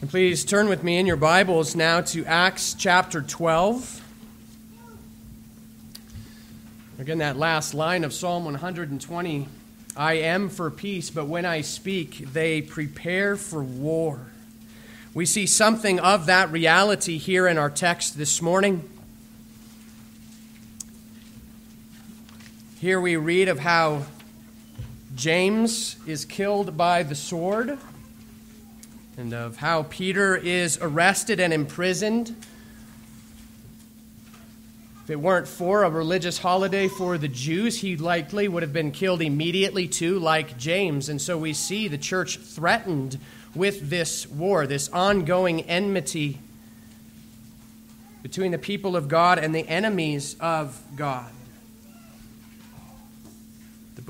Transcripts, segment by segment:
And please turn with me in your Bibles now to Acts chapter 12. Again, that last line of Psalm 120 I am for peace, but when I speak, they prepare for war. We see something of that reality here in our text this morning. Here we read of how James is killed by the sword and of how Peter is arrested and imprisoned. If it weren't for a religious holiday for the Jews, he likely would have been killed immediately too, like James. And so we see the church threatened with this war, this ongoing enmity between the people of God and the enemies of God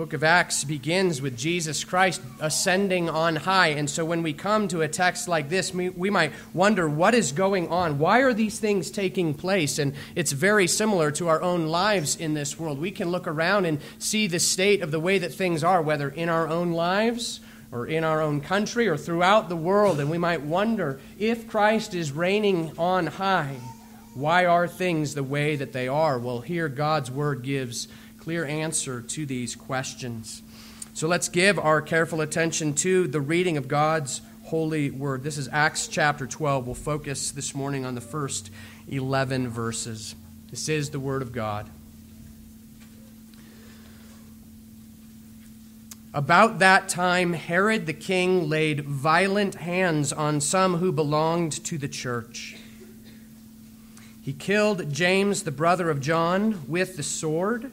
book of Acts begins with Jesus Christ ascending on high. And so when we come to a text like this, we, we, might wonder what is going on? Why are these things taking place? And it's very similar to our own lives in this world. We can look around and see the state of the way that things are, whether in our own lives or in our own country or throughout the world. And we might wonder if Christ is reigning on high, why are things the way that they are? Well, here God's word gives clear answer to these questions. So let's give our careful attention to the reading of God's holy word. This is Acts chapter 12. We'll focus this morning on the first 11 verses. This is the word of God. About that time, Herod the king laid violent hands on some who belonged to the church. He killed James, the brother of John, with the sword.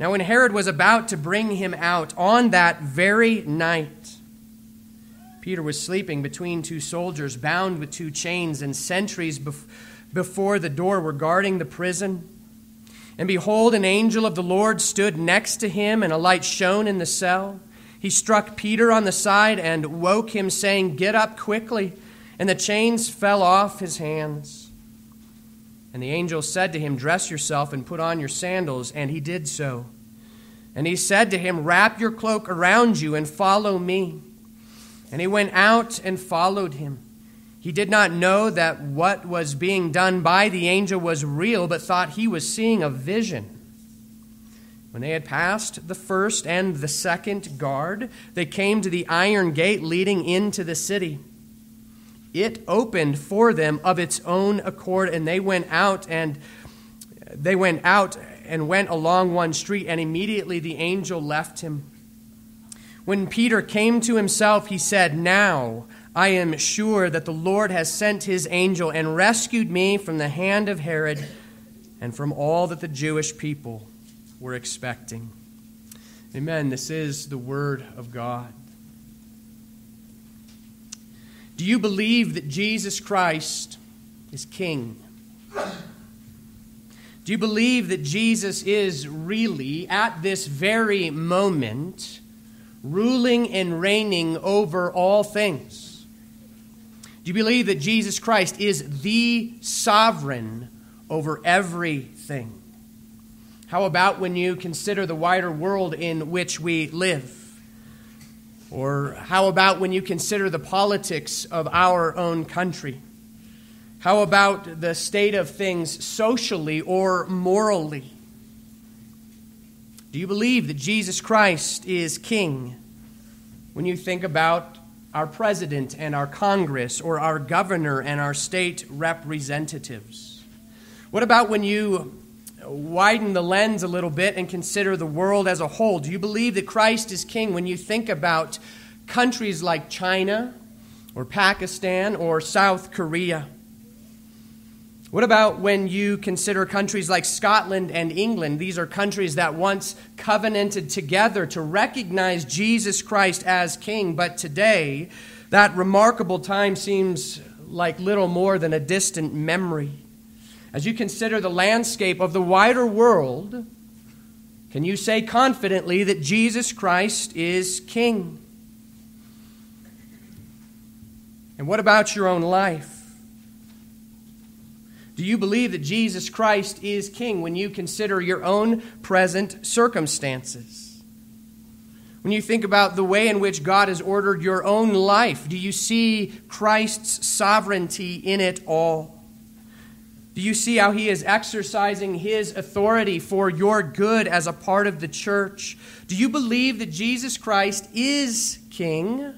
Now, when Herod was about to bring him out on that very night, Peter was sleeping between two soldiers, bound with two chains, and sentries before the door were guarding the prison. And behold, an angel of the Lord stood next to him, and a light shone in the cell. He struck Peter on the side and woke him, saying, Get up quickly. And the chains fell off his hands. And the angel said to him, Dress yourself and put on your sandals. And he did so. And he said to him, Wrap your cloak around you and follow me. And he went out and followed him. He did not know that what was being done by the angel was real, but thought he was seeing a vision. When they had passed the first and the second guard, they came to the iron gate leading into the city it opened for them of its own accord, and they went out and they went out and went along one street, and immediately the angel left him. When Peter came to himself, he said, Now I am sure that the Lord has sent his angel and rescued me from the hand of Herod and from all that the Jewish people were expecting. Amen. This is the word of God. Do you believe that Jesus Christ is King? Do you believe that Jesus is really, at this very moment, ruling and reigning over all things? Do you believe that Jesus Christ is the sovereign over everything? How about when you consider the wider world in which we live? Or how about when you consider the politics of our own country? How about the state of things socially or morally? Do you believe that Jesus Christ is King? When you think about our president and our Congress, or our governor and our state representatives? What about when you widen the lens a little bit and consider the world as a whole. Do you believe that Christ is king when you think about countries like China or Pakistan or South Korea? What about when you consider countries like Scotland and England? These are countries that once covenanted together to recognize Jesus Christ as king, but today that remarkable time seems like little more than a distant memory. As you consider the landscape of the wider world, can you say confidently that Jesus Christ is King? And what about your own life? Do you believe that Jesus Christ is King when you consider your own present circumstances? When you think about the way in which God has ordered your own life, do you see Christ's sovereignty in it all? Do you see how he is exercising his authority for your good as a part of the church? Do you believe that Jesus Christ is King?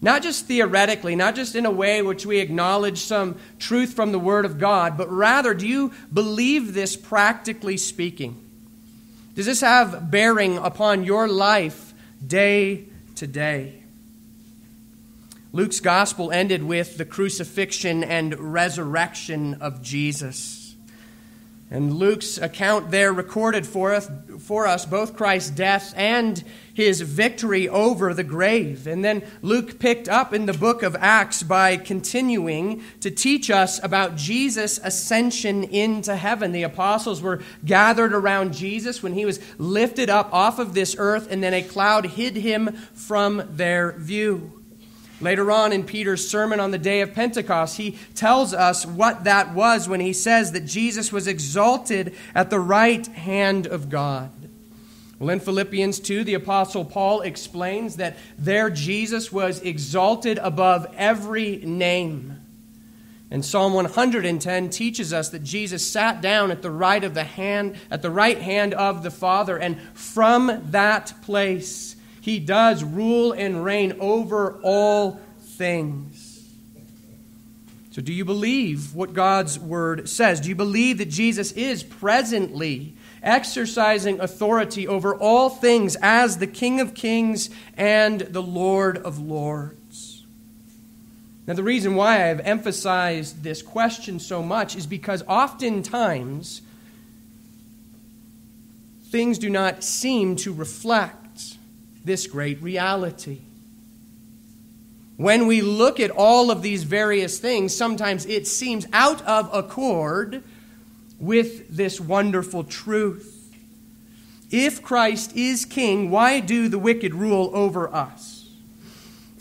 Not just theoretically, not just in a way which we acknowledge some truth from the Word of God, but rather, do you believe this practically speaking? Does this have bearing upon your life day to day? Luke's gospel ended with the crucifixion and resurrection of Jesus. And Luke's account there recorded for us, for us both Christ's death and his victory over the grave. And then Luke picked up in the book of Acts by continuing to teach us about Jesus' ascension into heaven. The apostles were gathered around Jesus when he was lifted up off of this earth, and then a cloud hid him from their view. Later on in Peter's sermon on the day of Pentecost, he tells us what that was when he says that Jesus was exalted at the right hand of God. Well, in Philippians 2, the Apostle Paul explains that there Jesus was exalted above every name. And Psalm 110 teaches us that Jesus sat down at the right of the hand at the right hand of the Father and from that place he does rule and reign over all things. So, do you believe what God's word says? Do you believe that Jesus is presently exercising authority over all things as the King of kings and the Lord of lords? Now, the reason why I have emphasized this question so much is because oftentimes things do not seem to reflect this great reality. When we look at all of these various things, sometimes it seems out of accord with this wonderful truth. If Christ is king, why do the wicked rule over us?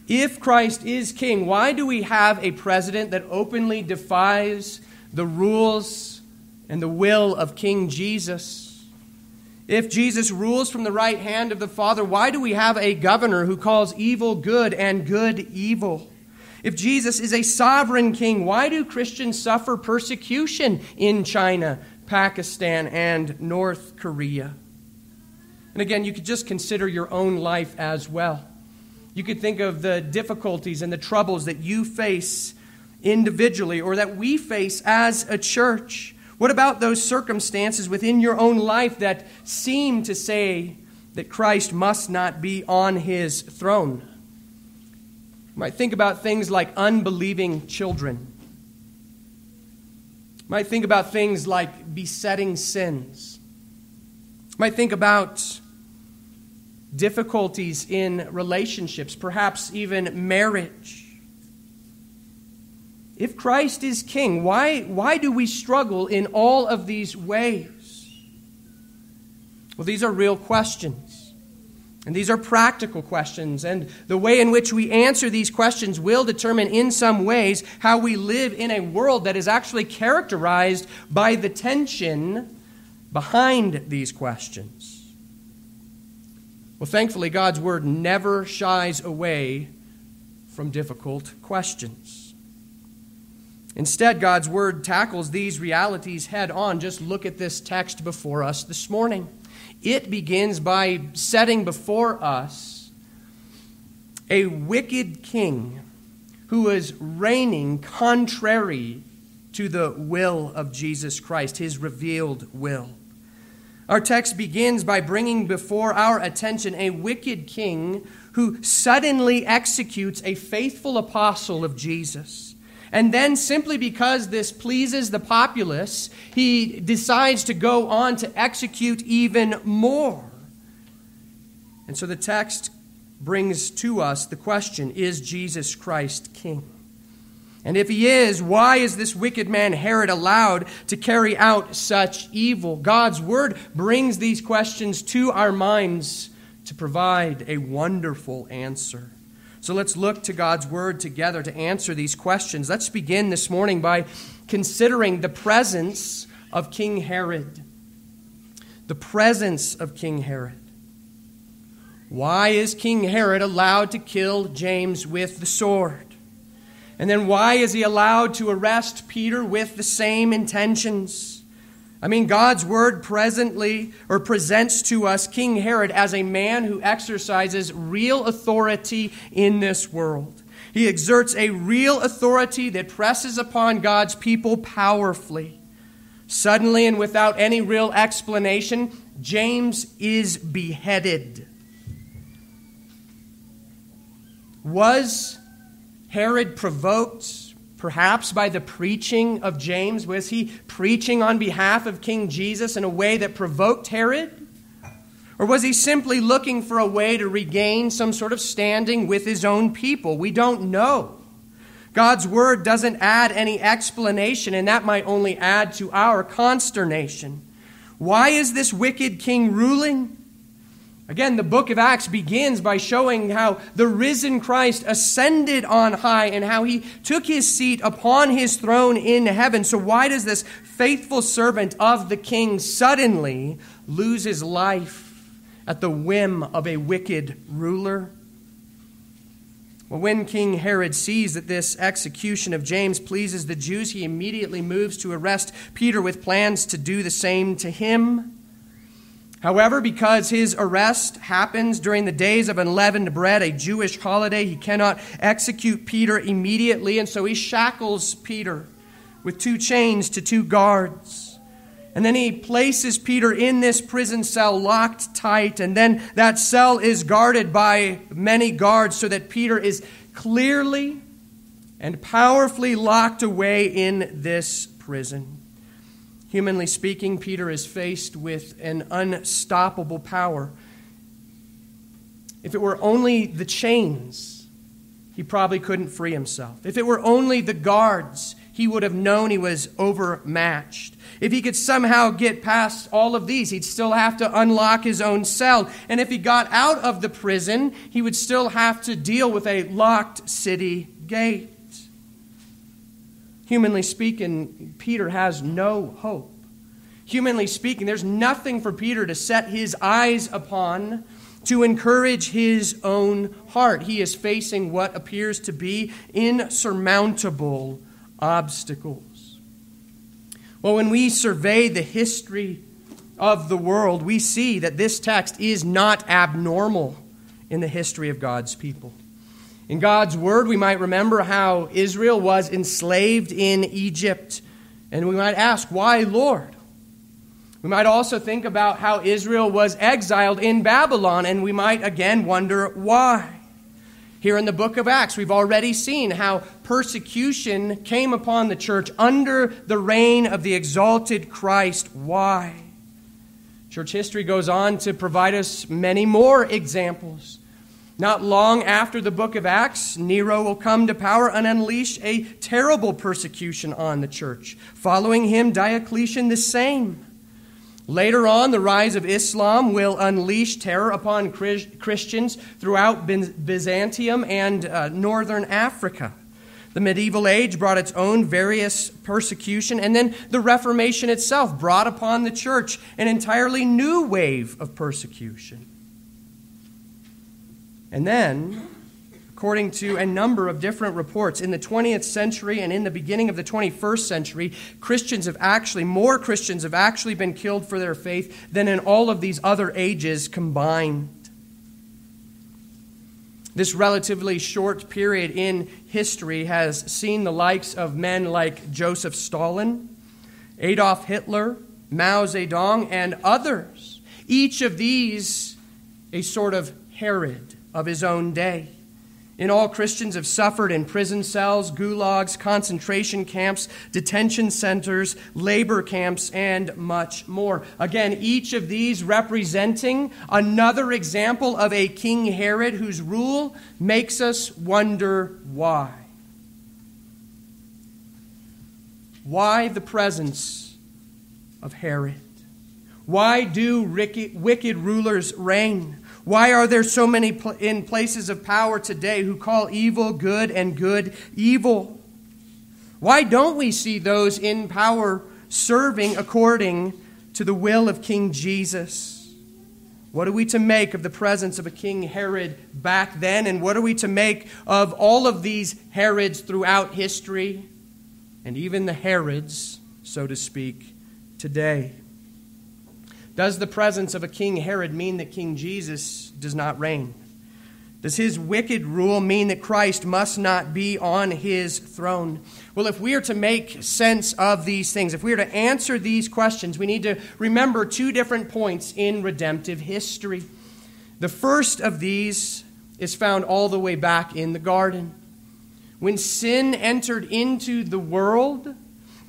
If Christ is king, why do we have a president that openly defies the rules and the will of King Jesus? If Jesus rules from the right hand of the Father, why do we have a governor who calls evil good and good evil? If Jesus is a sovereign king, why do Christians suffer persecution in China, Pakistan, and North Korea? And again, you could just consider your own life as well. You could think of the difficulties and the troubles that you face individually or that we face as a church. What about those circumstances within your own life that seem to say that Christ must not be on his throne? You might think about things like unbelieving children. You might think about things like besetting sins. You might think about difficulties in relationships, perhaps even marriage. If Christ is king, why, why do we struggle in all of these ways? Well, these are real questions. And these are practical questions. And the way in which we answer these questions will determine, in some ways, how we live in a world that is actually characterized by the tension behind these questions. Well, thankfully, God's Word never shies away from difficult questions. Instead, God's word tackles these realities head on. Just look at this text before us this morning. It begins by setting before us a wicked king who is reigning contrary to the will of Jesus Christ, his revealed will. Our text begins by bringing before our attention a wicked king who suddenly executes a faithful apostle of Jesus. And then, simply because this pleases the populace, he decides to go on to execute even more. And so the text brings to us the question Is Jesus Christ king? And if he is, why is this wicked man Herod allowed to carry out such evil? God's word brings these questions to our minds to provide a wonderful answer. So let's look to God's word together to answer these questions. Let's begin this morning by considering the presence of King Herod. The presence of King Herod. Why is King Herod allowed to kill James with the sword? And then why is he allowed to arrest Peter with the same intentions? I mean, God's word presently or presents to us King Herod as a man who exercises real authority in this world. He exerts a real authority that presses upon God's people powerfully. Suddenly and without any real explanation, James is beheaded. Was Herod provoked perhaps by the preaching of James? Was he preaching on behalf of King Jesus in a way that provoked Herod? Or was he simply looking for a way to regain some sort of standing with his own people? We don't know. God's word doesn't add any explanation, and that might only add to our consternation. Why is this wicked king ruling? Again, the book of Acts begins by showing how the risen Christ ascended on high and how he took his seat upon his throne in heaven. So, why does this faithful servant of the king suddenly lose his life at the whim of a wicked ruler? Well, when King Herod sees that this execution of James pleases the Jews, he immediately moves to arrest Peter with plans to do the same to him. However, because his arrest happens during the days of unleavened bread, a Jewish holiday, he cannot execute Peter immediately, and so he shackles Peter with two chains to two guards. And then he places Peter in this prison cell locked tight, and then that cell is guarded by many guards so that Peter is clearly and powerfully locked away in this prison. Humanly speaking, Peter is faced with an unstoppable power. If it were only the chains, he probably couldn't free himself. If it were only the guards, he would have known he was overmatched. If he could somehow get past all of these, he'd still have to unlock his own cell. And if he got out of the prison, he would still have to deal with a locked city gate. Humanly speaking, Peter has no hope. Humanly speaking, there's nothing for Peter to set his eyes upon to encourage his own heart. He is facing what appears to be insurmountable obstacles. Well, when we survey the history of the world, we see that this text is not abnormal in the history of God's people. In God's word, we might remember how Israel was enslaved in Egypt. And we might ask, why, Lord? We might also think about how Israel was exiled in Babylon, and we might again wonder why. Here in the book of Acts, we've already seen how persecution came upon the church under the reign of the exalted Christ. Why? Church history goes on to provide us many more examples. Not long after the book of Acts, Nero will come to power and unleash a terrible persecution on the church. Following him, Diocletian the same. Later on, the rise of Islam will unleash terror upon Christians throughout Byzantium and uh, northern Africa. The medieval age brought its own various persecution, and then the Reformation itself brought upon the church an entirely new wave of persecution. And then, according to a number of different reports, in the 20th century and in the beginning of the 21st century, Christians have actually, more Christians have actually been killed for their faith than in all of these other ages combined. This relatively short period in history has seen the likes of men like Joseph Stalin, Adolf Hitler, Mao Zedong, and others. Each of these a sort of Herod of his own day. In all, Christians have suffered in prison cells, gulags, concentration camps, detention centers, labor camps, and much more. Again, each of these representing another example of a King Herod whose rule makes us wonder why. Why the presence of Herod? Why do wicked rulers reign? Why are there so many in places of power today who call evil good and good evil? Why don't we see those in power serving according to the will of King Jesus? What are we to make of the presence of a King Herod back then? And what are we to make of all of these Herods throughout history? And even the Herods, so to speak, today. Does the presence of a King Herod mean that King Jesus does not reign? Does his wicked rule mean that Christ must not be on his throne? Well, if we are to make sense of these things, if we are to answer these questions, we need to remember two different points in redemptive history. The first of these is found all the way back in the garden. When sin entered into the world,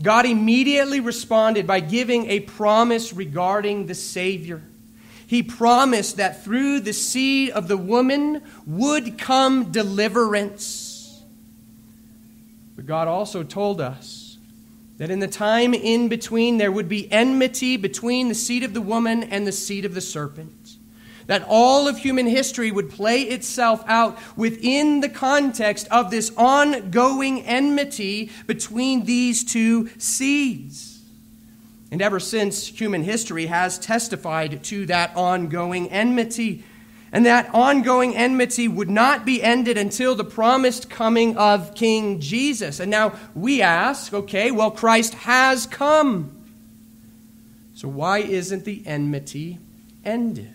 God immediately responded by giving a promise regarding the Savior. He promised that through the seed of the woman would come deliverance. But God also told us that in the time in between there would be enmity between the seed of the woman and the seed of the serpent that all of human history would play itself out within the context of this ongoing enmity between these two seeds. And ever since, human history has testified to that ongoing enmity. And that ongoing enmity would not be ended until the promised coming of King Jesus. And now we ask, okay, well, Christ has come. So why isn't the enmity ended?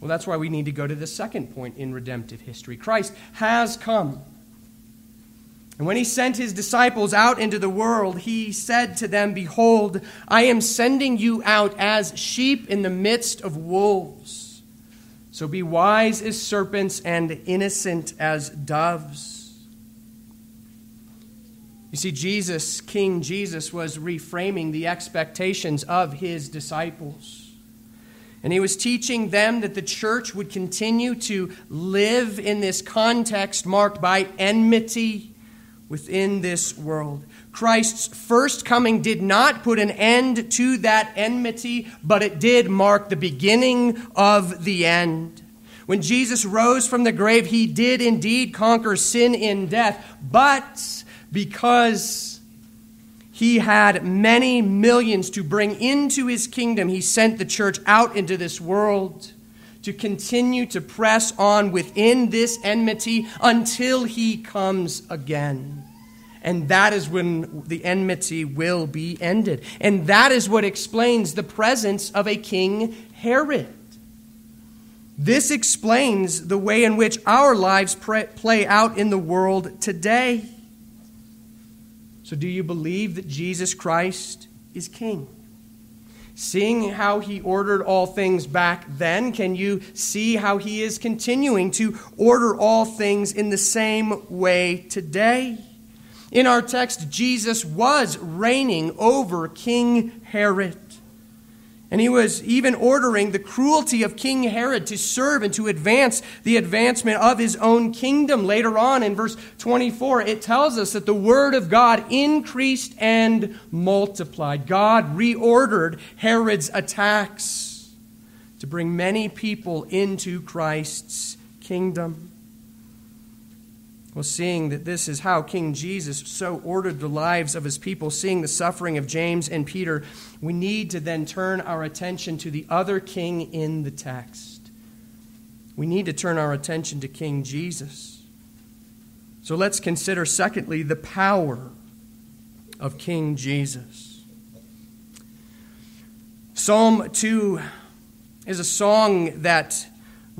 Well, that's why we need to go to the second point in redemptive history. Christ has come. And when he sent his disciples out into the world, he said to them, Behold, I am sending you out as sheep in the midst of wolves. So be wise as serpents and innocent as doves. You see, Jesus, King Jesus, was reframing the expectations of his disciples. And he was teaching them that the church would continue to live in this context marked by enmity within this world. Christ's first coming did not put an end to that enmity, but it did mark the beginning of the end. When Jesus rose from the grave, he did indeed conquer sin in death, but because he had many millions to bring into his kingdom. He sent the church out into this world to continue to press on within this enmity until he comes again. And that is when the enmity will be ended. And that is what explains the presence of a king Herod. This explains the way in which our lives play out in the world today. So, do you believe that Jesus Christ is King? Seeing how he ordered all things back then, can you see how he is continuing to order all things in the same way today? In our text, Jesus was reigning over King Herod. And he was even ordering the cruelty of King Herod to serve and to advance the advancement of his own kingdom. Later on in verse 24, it tells us that the word of God increased and multiplied. God reordered Herod's attacks to bring many people into Christ's kingdom. Well, seeing that this is how King Jesus so ordered the lives of his people, seeing the suffering of James and Peter, we need to then turn our attention to the other king in the text. We need to turn our attention to King Jesus. So let's consider, secondly, the power of King Jesus. Psalm 2 is a song that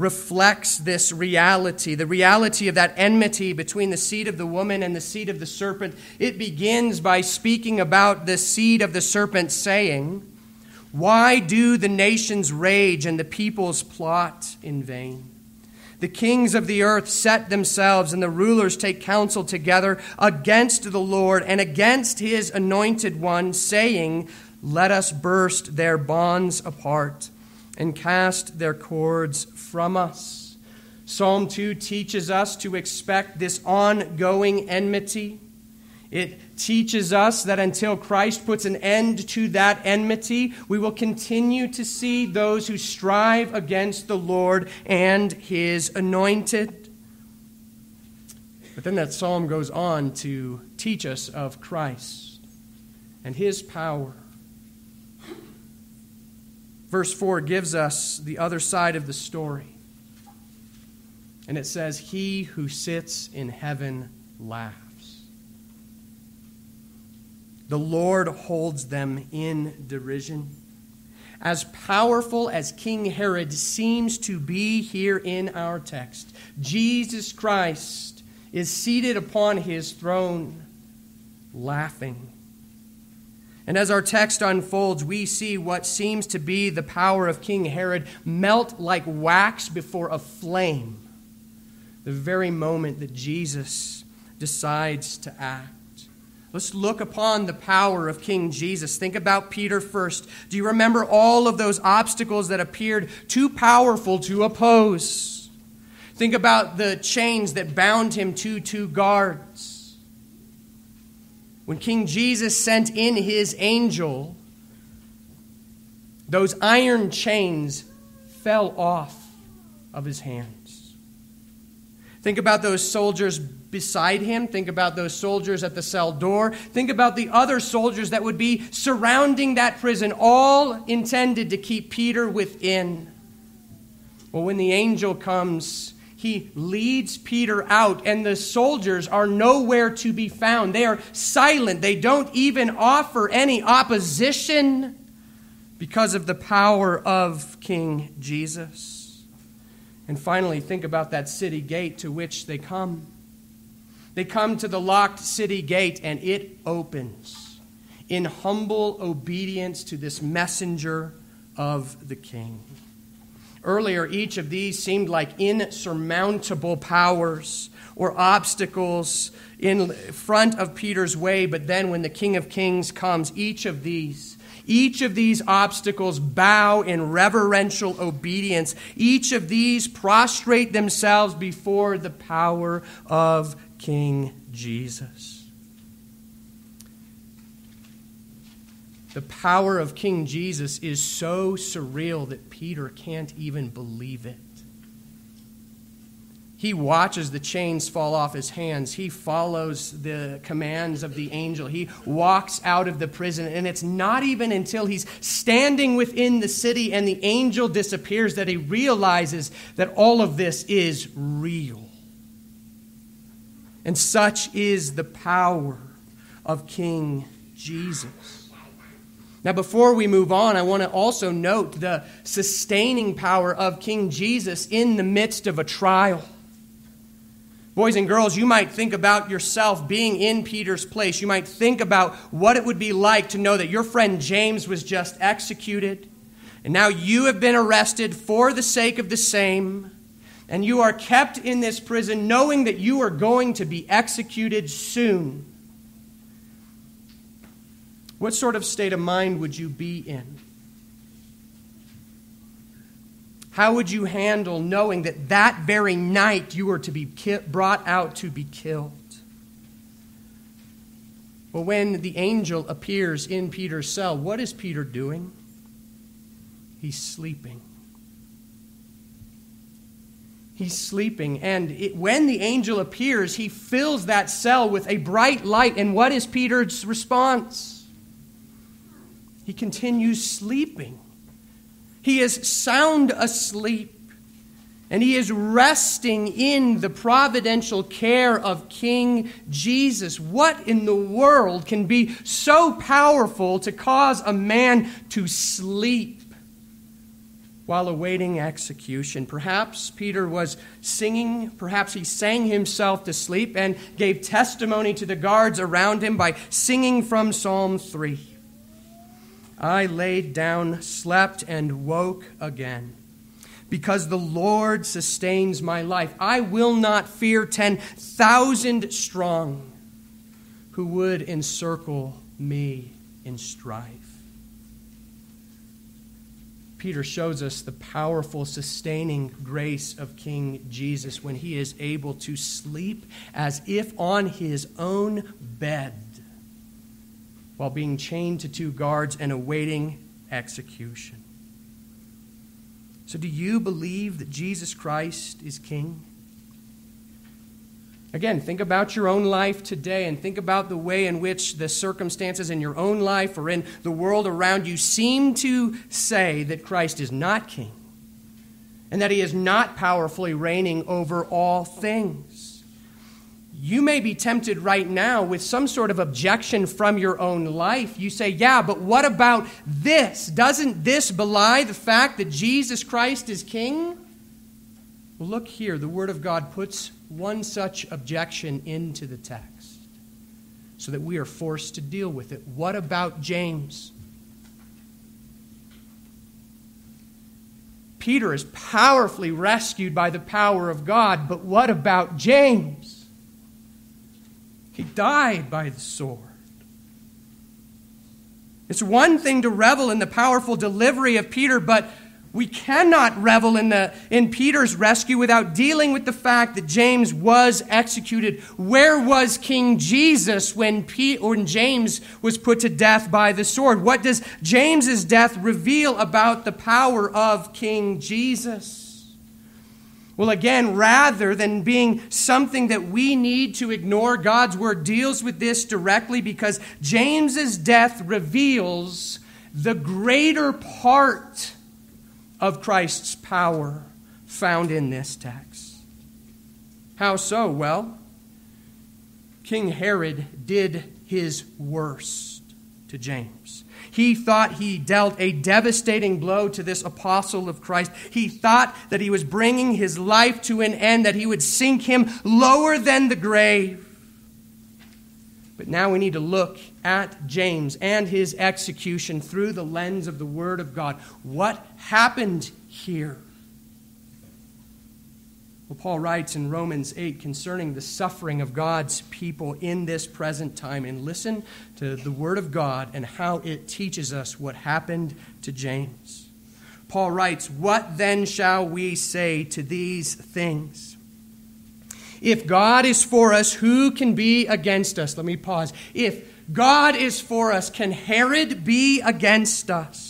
reflects this reality, the reality of that enmity between the seed of the woman and the seed of the serpent. It begins by speaking about the seed of the serpent, saying, Why do the nations rage and the peoples plot in vain? The kings of the earth set themselves, and the rulers take counsel together against the Lord and against his anointed one, saying, Let us burst their bonds apart and cast their cords from us. Psalm 2 teaches us to expect this ongoing enmity. It teaches us that until Christ puts an end to that enmity, we will continue to see those who strive against the Lord and his anointed. But then that psalm goes on to teach us of Christ and his power. Verse 4 gives us the other side of the story. And it says, He who sits in heaven laughs. The Lord holds them in derision. As powerful as King Herod seems to be here in our text, Jesus Christ is seated upon his throne, laughing. And as our text unfolds, we see what seems to be the power of King Herod melt like wax before a flame the very moment that Jesus decides to act. Let's look upon the power of King Jesus. Think about Peter first. Do you remember all of those obstacles that appeared too powerful to oppose? Think about the chains that bound him to two guards. When King Jesus sent in his angel, those iron chains fell off of his hands. Think about those soldiers beside him. Think about those soldiers at the cell door. Think about the other soldiers that would be surrounding that prison, all intended to keep Peter within. Well, when the angel comes, he leads Peter out, and the soldiers are nowhere to be found. They are silent, they don't even offer any opposition because of the power of King Jesus. And finally, think about that city gate to which they come. They come to the locked city gate, and it opens in humble obedience to this messenger of the king. Earlier, each of these seemed like insurmountable powers or obstacles in front of Peter's way, but then when the King of Kings comes, each of these each of these obstacles bow in reverential obedience. Each of these prostrate themselves before the power of King Jesus. The power of King Jesus is so surreal that Peter can't even believe it. He watches the chains fall off his hands. He follows the commands of the angel. He walks out of the prison. And it's not even until he's standing within the city and the angel disappears that he realizes that all of this is real. And such is the power of King Jesus. Now, before we move on, I want to also note the sustaining power of King Jesus in the midst of a trial. Boys and girls, you might think about yourself being in Peter's place. You might think about what it would be like to know that your friend James was just executed, and now you have been arrested for the sake of the same and you are kept in this prison knowing that you are going to be executed soon, what sort of state of mind would you be in? How would you handle knowing that that very night you were to be brought out to be killed? Well, when the angel appears in Peter's cell, what is Peter doing? He's sleeping. He's sleeping. And it, when the angel appears, he fills that cell with a bright light. And what is Peter's response? He continues sleeping. He is sound asleep. And he is resting in the providential care of King Jesus. What in the world can be so powerful to cause a man to sleep? while awaiting execution. Perhaps Peter was singing, perhaps he sang himself to sleep and gave testimony to the guards around him by singing from Psalm 3. I laid down, slept, and woke again. Because the Lord sustains my life. I will not fear 10,000 strong who would encircle me in strife. Peter shows us the powerful, sustaining grace of King Jesus when he is able to sleep as if on his own bed while being chained to two guards and awaiting execution. So, do you believe that Jesus Christ is King? Again, think about your own life today and think about the way in which the circumstances in your own life or in the world around you seem to say that Christ is not king and that he is not powerfully reigning over all things. You may be tempted right now with some sort of objection from your own life. You say, Yeah, but what about this? Doesn't this belie the fact that Jesus Christ is king? Well, look here. The Word of God puts one such objection into the text so that we are forced to deal with it. What about James? Peter is powerfully rescued by the power of God, but what about James? He died by the sword. It's one thing to revel in the powerful delivery of Peter, but we cannot revel in, the, in Peter's rescue without dealing with the fact that James was executed. Where was King Jesus when, Pete, when James was put to death by the sword? What does James's death reveal about the power of King Jesus? Well, again, rather than being something that we need to ignore, God's word deals with this directly because James's death reveals the greater part of Christ's power found in this text. How so? Well, King Herod did his worst to James. He thought he dealt a devastating blow to this apostle of Christ. He thought that he was bringing his life to an end, that he would sink him lower than the grave. But now we need to look at James and his execution through the lens of the Word of God. What happened here? Well, Paul writes in Romans 8 concerning the suffering of God's people in this present time. And listen to the Word of God and how it teaches us what happened to James. Paul writes, What then shall we say to these things? If God is for us, who can be against us? Let me pause. If God is for us, can Herod be against us?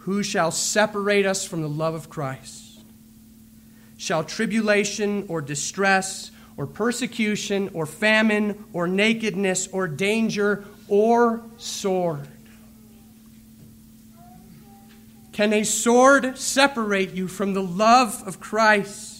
Who shall separate us from the love of Christ? Shall tribulation or distress or persecution or famine or nakedness or danger or sword? Can a sword separate you from the love of Christ?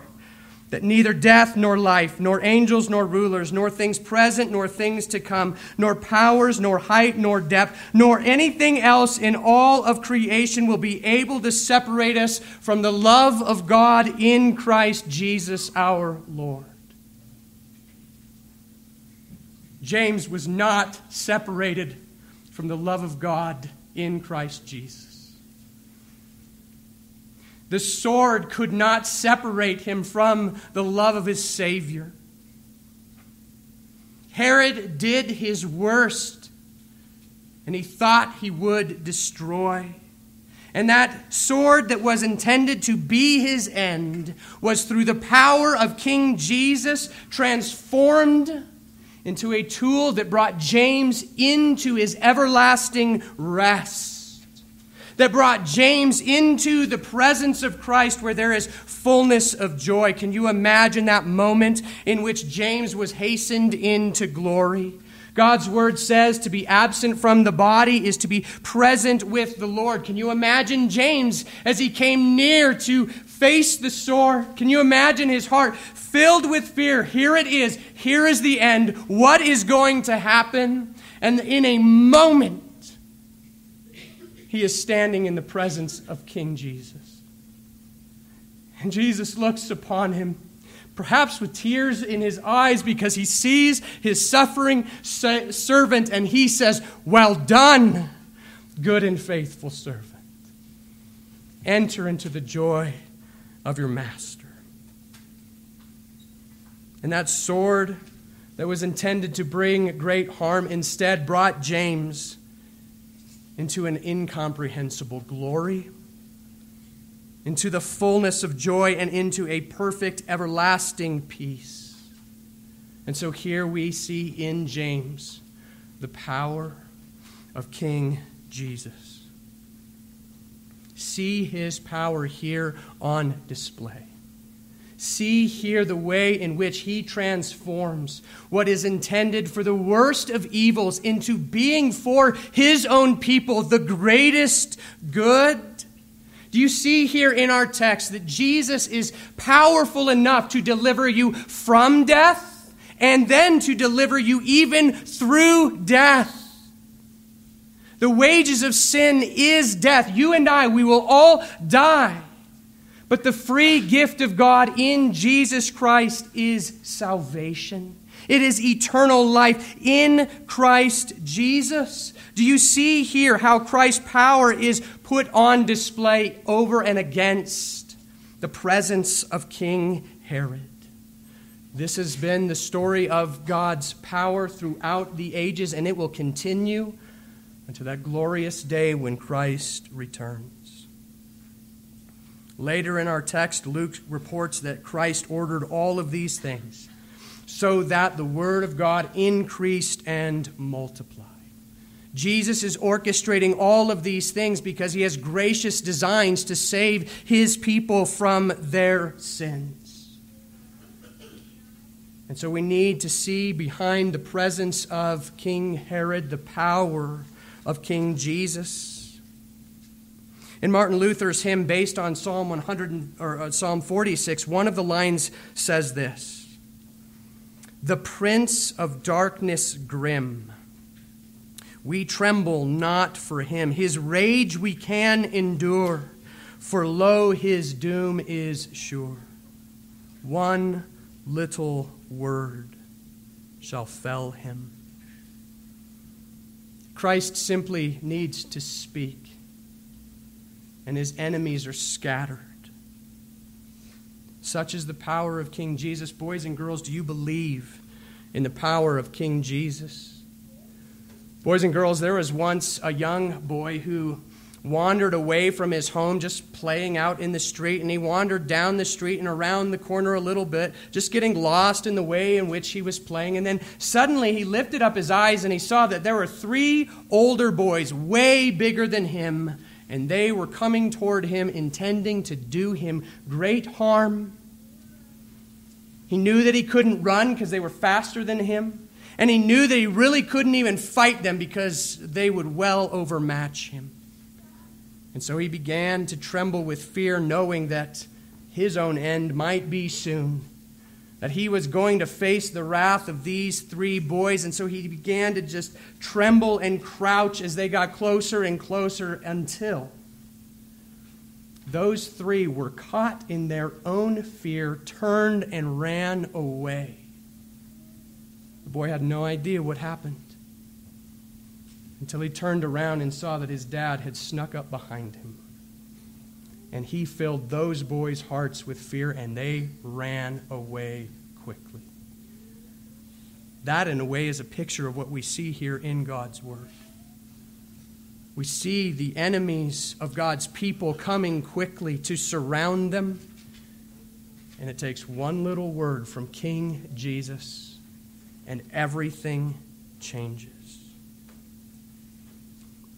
that neither death nor life, nor angels nor rulers, nor things present nor things to come, nor powers, nor height nor depth, nor anything else in all of creation will be able to separate us from the love of God in Christ Jesus our Lord. James was not separated from the love of God in Christ Jesus. The sword could not separate him from the love of his Savior. Herod did his worst, and he thought he would destroy. And that sword that was intended to be his end was through the power of King Jesus transformed into a tool that brought James into his everlasting rest that brought James into the presence of Christ where there is fullness of joy. Can you imagine that moment in which James was hastened into glory? God's word says to be absent from the body is to be present with the Lord. Can you imagine James as he came near to face the sword? Can you imagine his heart filled with fear? Here it is. Here is the end. What is going to happen? And in a moment, he is standing in the presence of King Jesus. And Jesus looks upon him perhaps with tears in his eyes because he sees his suffering servant and he says, Well done, good and faithful servant. Enter into the joy of your master. And that sword that was intended to bring great harm instead brought James into an incomprehensible glory into the fullness of joy and into a perfect, everlasting peace. And so here we see in James the power of King Jesus. See his power here on display. See here the way in which he transforms what is intended for the worst of evils into being for his own people the greatest good do you see here in our text that Jesus is powerful enough to deliver you from death and then to deliver you even through death? The wages of sin is death. You and I, we will all die. But the free gift of God in Jesus Christ is salvation. It is eternal life in Christ Jesus. Do you see here how Christ's power is put on display over and against the presence of King Herod? This has been the story of God's power throughout the ages, and it will continue until that glorious day when Christ returns. Later in our text, Luke reports that Christ ordered all of these things so that the word of God increased and multiplied. Jesus is orchestrating all of these things because he has gracious designs to save his people from their sins. And so we need to see behind the presence of King Herod the power of King Jesus. In Martin Luther's hymn based on Psalm 100 or uh, Psalm 46, one of the lines says this: the prince of darkness grim. We tremble not for him. His rage we can endure, for lo, his doom is sure. One little word shall fell him. Christ simply needs to speak, and his enemies are scattered. Such is the power of King Jesus. Boys and girls, do you believe in the power of King Jesus? Boys and girls, there was once a young boy who wandered away from his home just playing out in the street and he wandered down the street and around the corner a little bit just getting lost in the way in which he was playing and then suddenly he lifted up his eyes and he saw that there were three older boys way bigger than him and they were coming toward him, intending to do him great harm. He knew that he couldn't run because they were faster than him. And he knew that he really couldn't even fight them because they would well overmatch him. And so he began to tremble with fear, knowing that his own end might be soon that he was going to face the wrath of these three boys. And so he began to just tremble and crouch as they got closer and closer until those three were caught in their own fear, turned and ran away. The boy had no idea what happened until he turned around and saw that his dad had snuck up behind him. And he filled those boys' hearts with fear, and they ran away quickly. That, in a way, is a picture of what we see here in God's Word. We see the enemies of God's people coming quickly to surround them. And it takes one little word from King Jesus, and everything changes.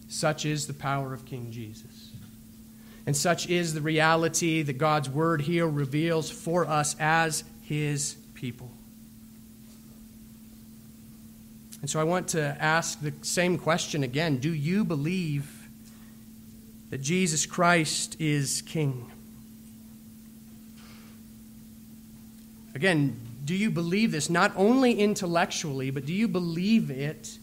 Such is the power of King Jesus. And such is the reality that God's word here reveals for us as his people. And so I want to ask the same question again Do you believe that Jesus Christ is King? Again, do you believe this not only intellectually, but do you believe it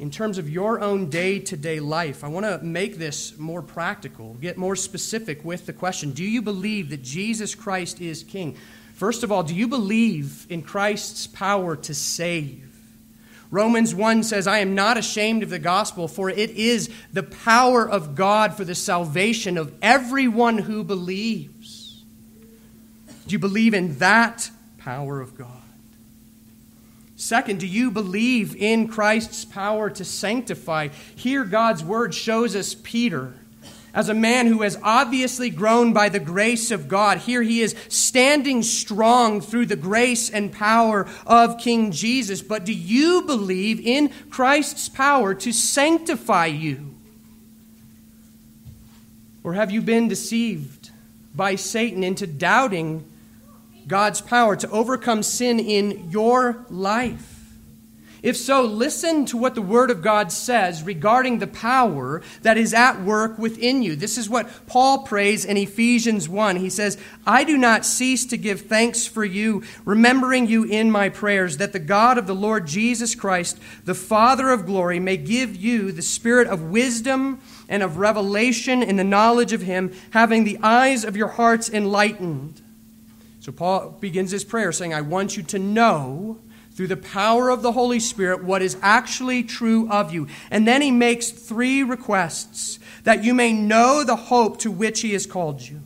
in terms of your own day to day life, I want to make this more practical, get more specific with the question Do you believe that Jesus Christ is King? First of all, do you believe in Christ's power to save? Romans 1 says, I am not ashamed of the gospel, for it is the power of God for the salvation of everyone who believes. Do you believe in that power of God? Second, do you believe in Christ's power to sanctify? Here, God's word shows us Peter as a man who has obviously grown by the grace of God. Here he is standing strong through the grace and power of King Jesus. But do you believe in Christ's power to sanctify you? Or have you been deceived by Satan into doubting God's power to overcome sin in your life? If so, listen to what the Word of God says regarding the power that is at work within you. This is what Paul prays in Ephesians 1. He says, I do not cease to give thanks for you, remembering you in my prayers, that the God of the Lord Jesus Christ, the Father of glory, may give you the spirit of wisdom and of revelation in the knowledge of him, having the eyes of your hearts enlightened so Paul begins his prayer saying, I want you to know through the power of the Holy Spirit what is actually true of you. And then he makes three requests that you may know the hope to which he has called you,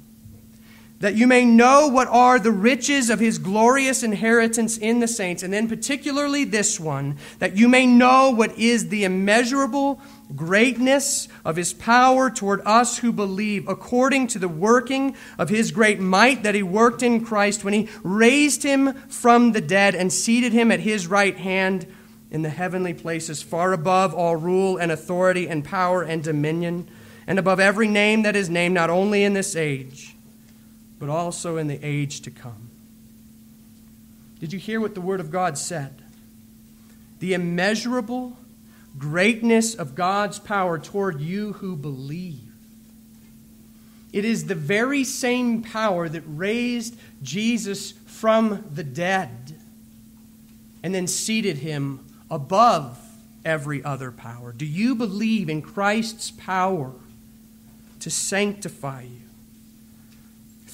that you may know what are the riches of his glorious inheritance in the saints, and then particularly this one, that you may know what is the immeasurable greatness of his power toward us who believe, according to the working of his great might that he worked in Christ when he raised him from the dead and seated him at his right hand in the heavenly places, far above all rule and authority and power and dominion, and above every name that is named, not only in this age, but also in the age to come. Did you hear what the Word of God said? The immeasurable greatness of God's power toward you who believe. It is the very same power that raised Jesus from the dead and then seated him above every other power. Do you believe in Christ's power to sanctify you?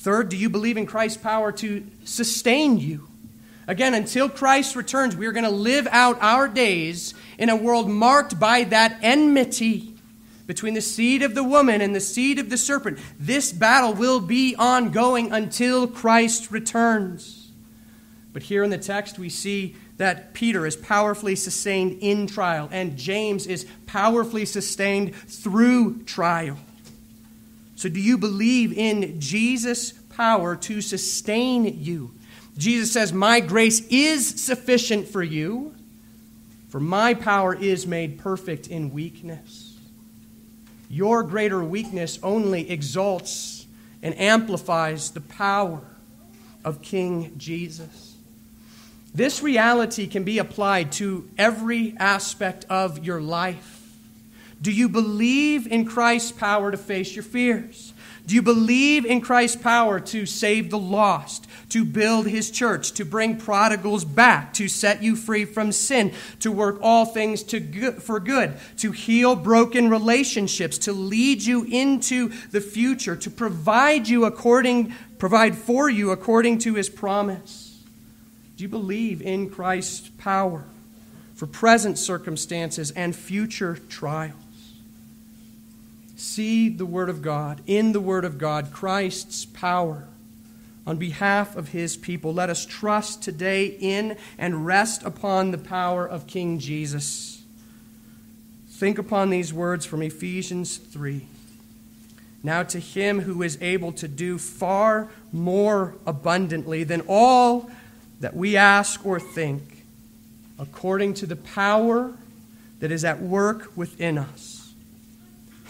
Third, do you believe in Christ's power to sustain you? Again, until Christ returns, we are going to live out our days in a world marked by that enmity between the seed of the woman and the seed of the serpent. This battle will be ongoing until Christ returns. But here in the text, we see that Peter is powerfully sustained in trial, and James is powerfully sustained through trial. So, do you believe in Jesus' power to sustain you? Jesus says, My grace is sufficient for you, for my power is made perfect in weakness. Your greater weakness only exalts and amplifies the power of King Jesus. This reality can be applied to every aspect of your life. Do you believe in Christ's power to face your fears? Do you believe in Christ's power to save the lost, to build his church, to bring prodigals back, to set you free from sin, to work all things for good, to heal broken relationships, to lead you into the future, to provide you according provide for you according to his promise? Do you believe in Christ's power for present circumstances and future trials? See the Word of God, in the Word of God, Christ's power on behalf of His people. Let us trust today in and rest upon the power of King Jesus. Think upon these words from Ephesians 3. Now, to Him who is able to do far more abundantly than all that we ask or think, according to the power that is at work within us.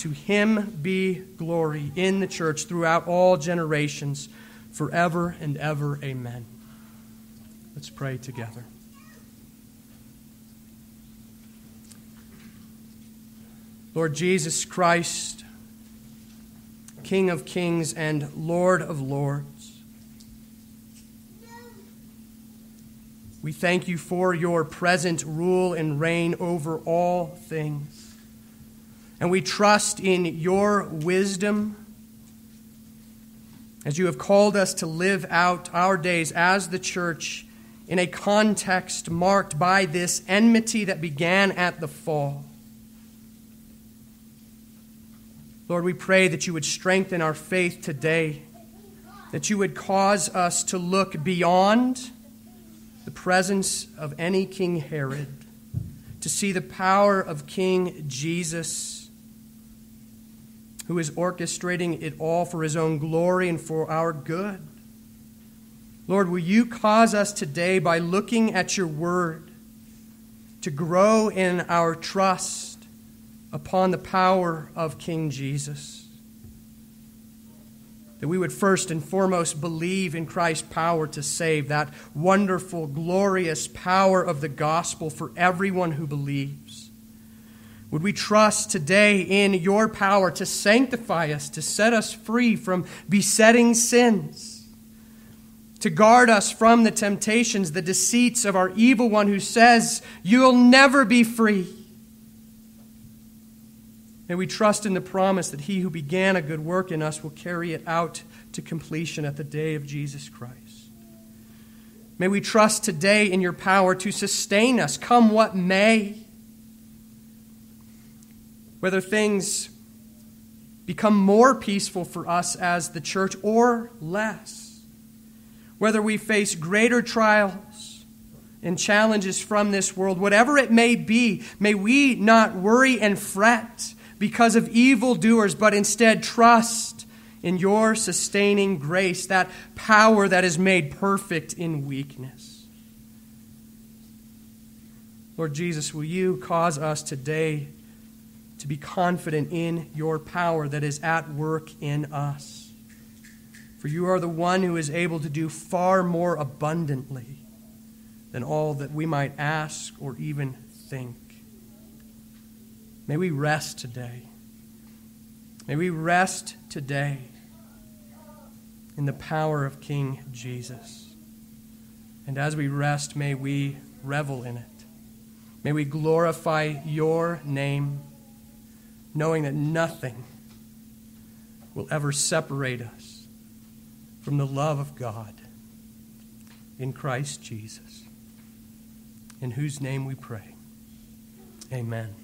To him be glory in the church throughout all generations, forever and ever. Amen. Let's pray together. Lord Jesus Christ, King of kings and Lord of lords, we thank you for your present rule and reign over all things. And we trust in your wisdom as you have called us to live out our days as the church in a context marked by this enmity that began at the fall. Lord, we pray that you would strengthen our faith today, that you would cause us to look beyond the presence of any King Herod, to see the power of King Jesus, who is orchestrating it all for his own glory and for our good. Lord, will you cause us today, by looking at your word, to grow in our trust upon the power of King Jesus. That we would first and foremost believe in Christ's power to save, that wonderful, glorious power of the gospel for everyone who believes. Would we trust today in your power to sanctify us, to set us free from besetting sins, to guard us from the temptations, the deceits of our evil one who says, You'll never be free. May we trust in the promise that he who began a good work in us will carry it out to completion at the day of Jesus Christ. May we trust today in your power to sustain us, come what may. Whether things become more peaceful for us as the church or less. Whether we face greater trials and challenges from this world, whatever it may be, may we not worry and fret because of evildoers, but instead trust in your sustaining grace, that power that is made perfect in weakness. Lord Jesus, will you cause us today to be confident in your power that is at work in us? For you are the one who is able to do far more abundantly than all that we might ask or even think. May we rest today. May we rest today in the power of King Jesus. And as we rest, may we revel in it. May we glorify your name, knowing that nothing will ever separate us from the love of God in Christ Jesus, in whose name we pray. Amen.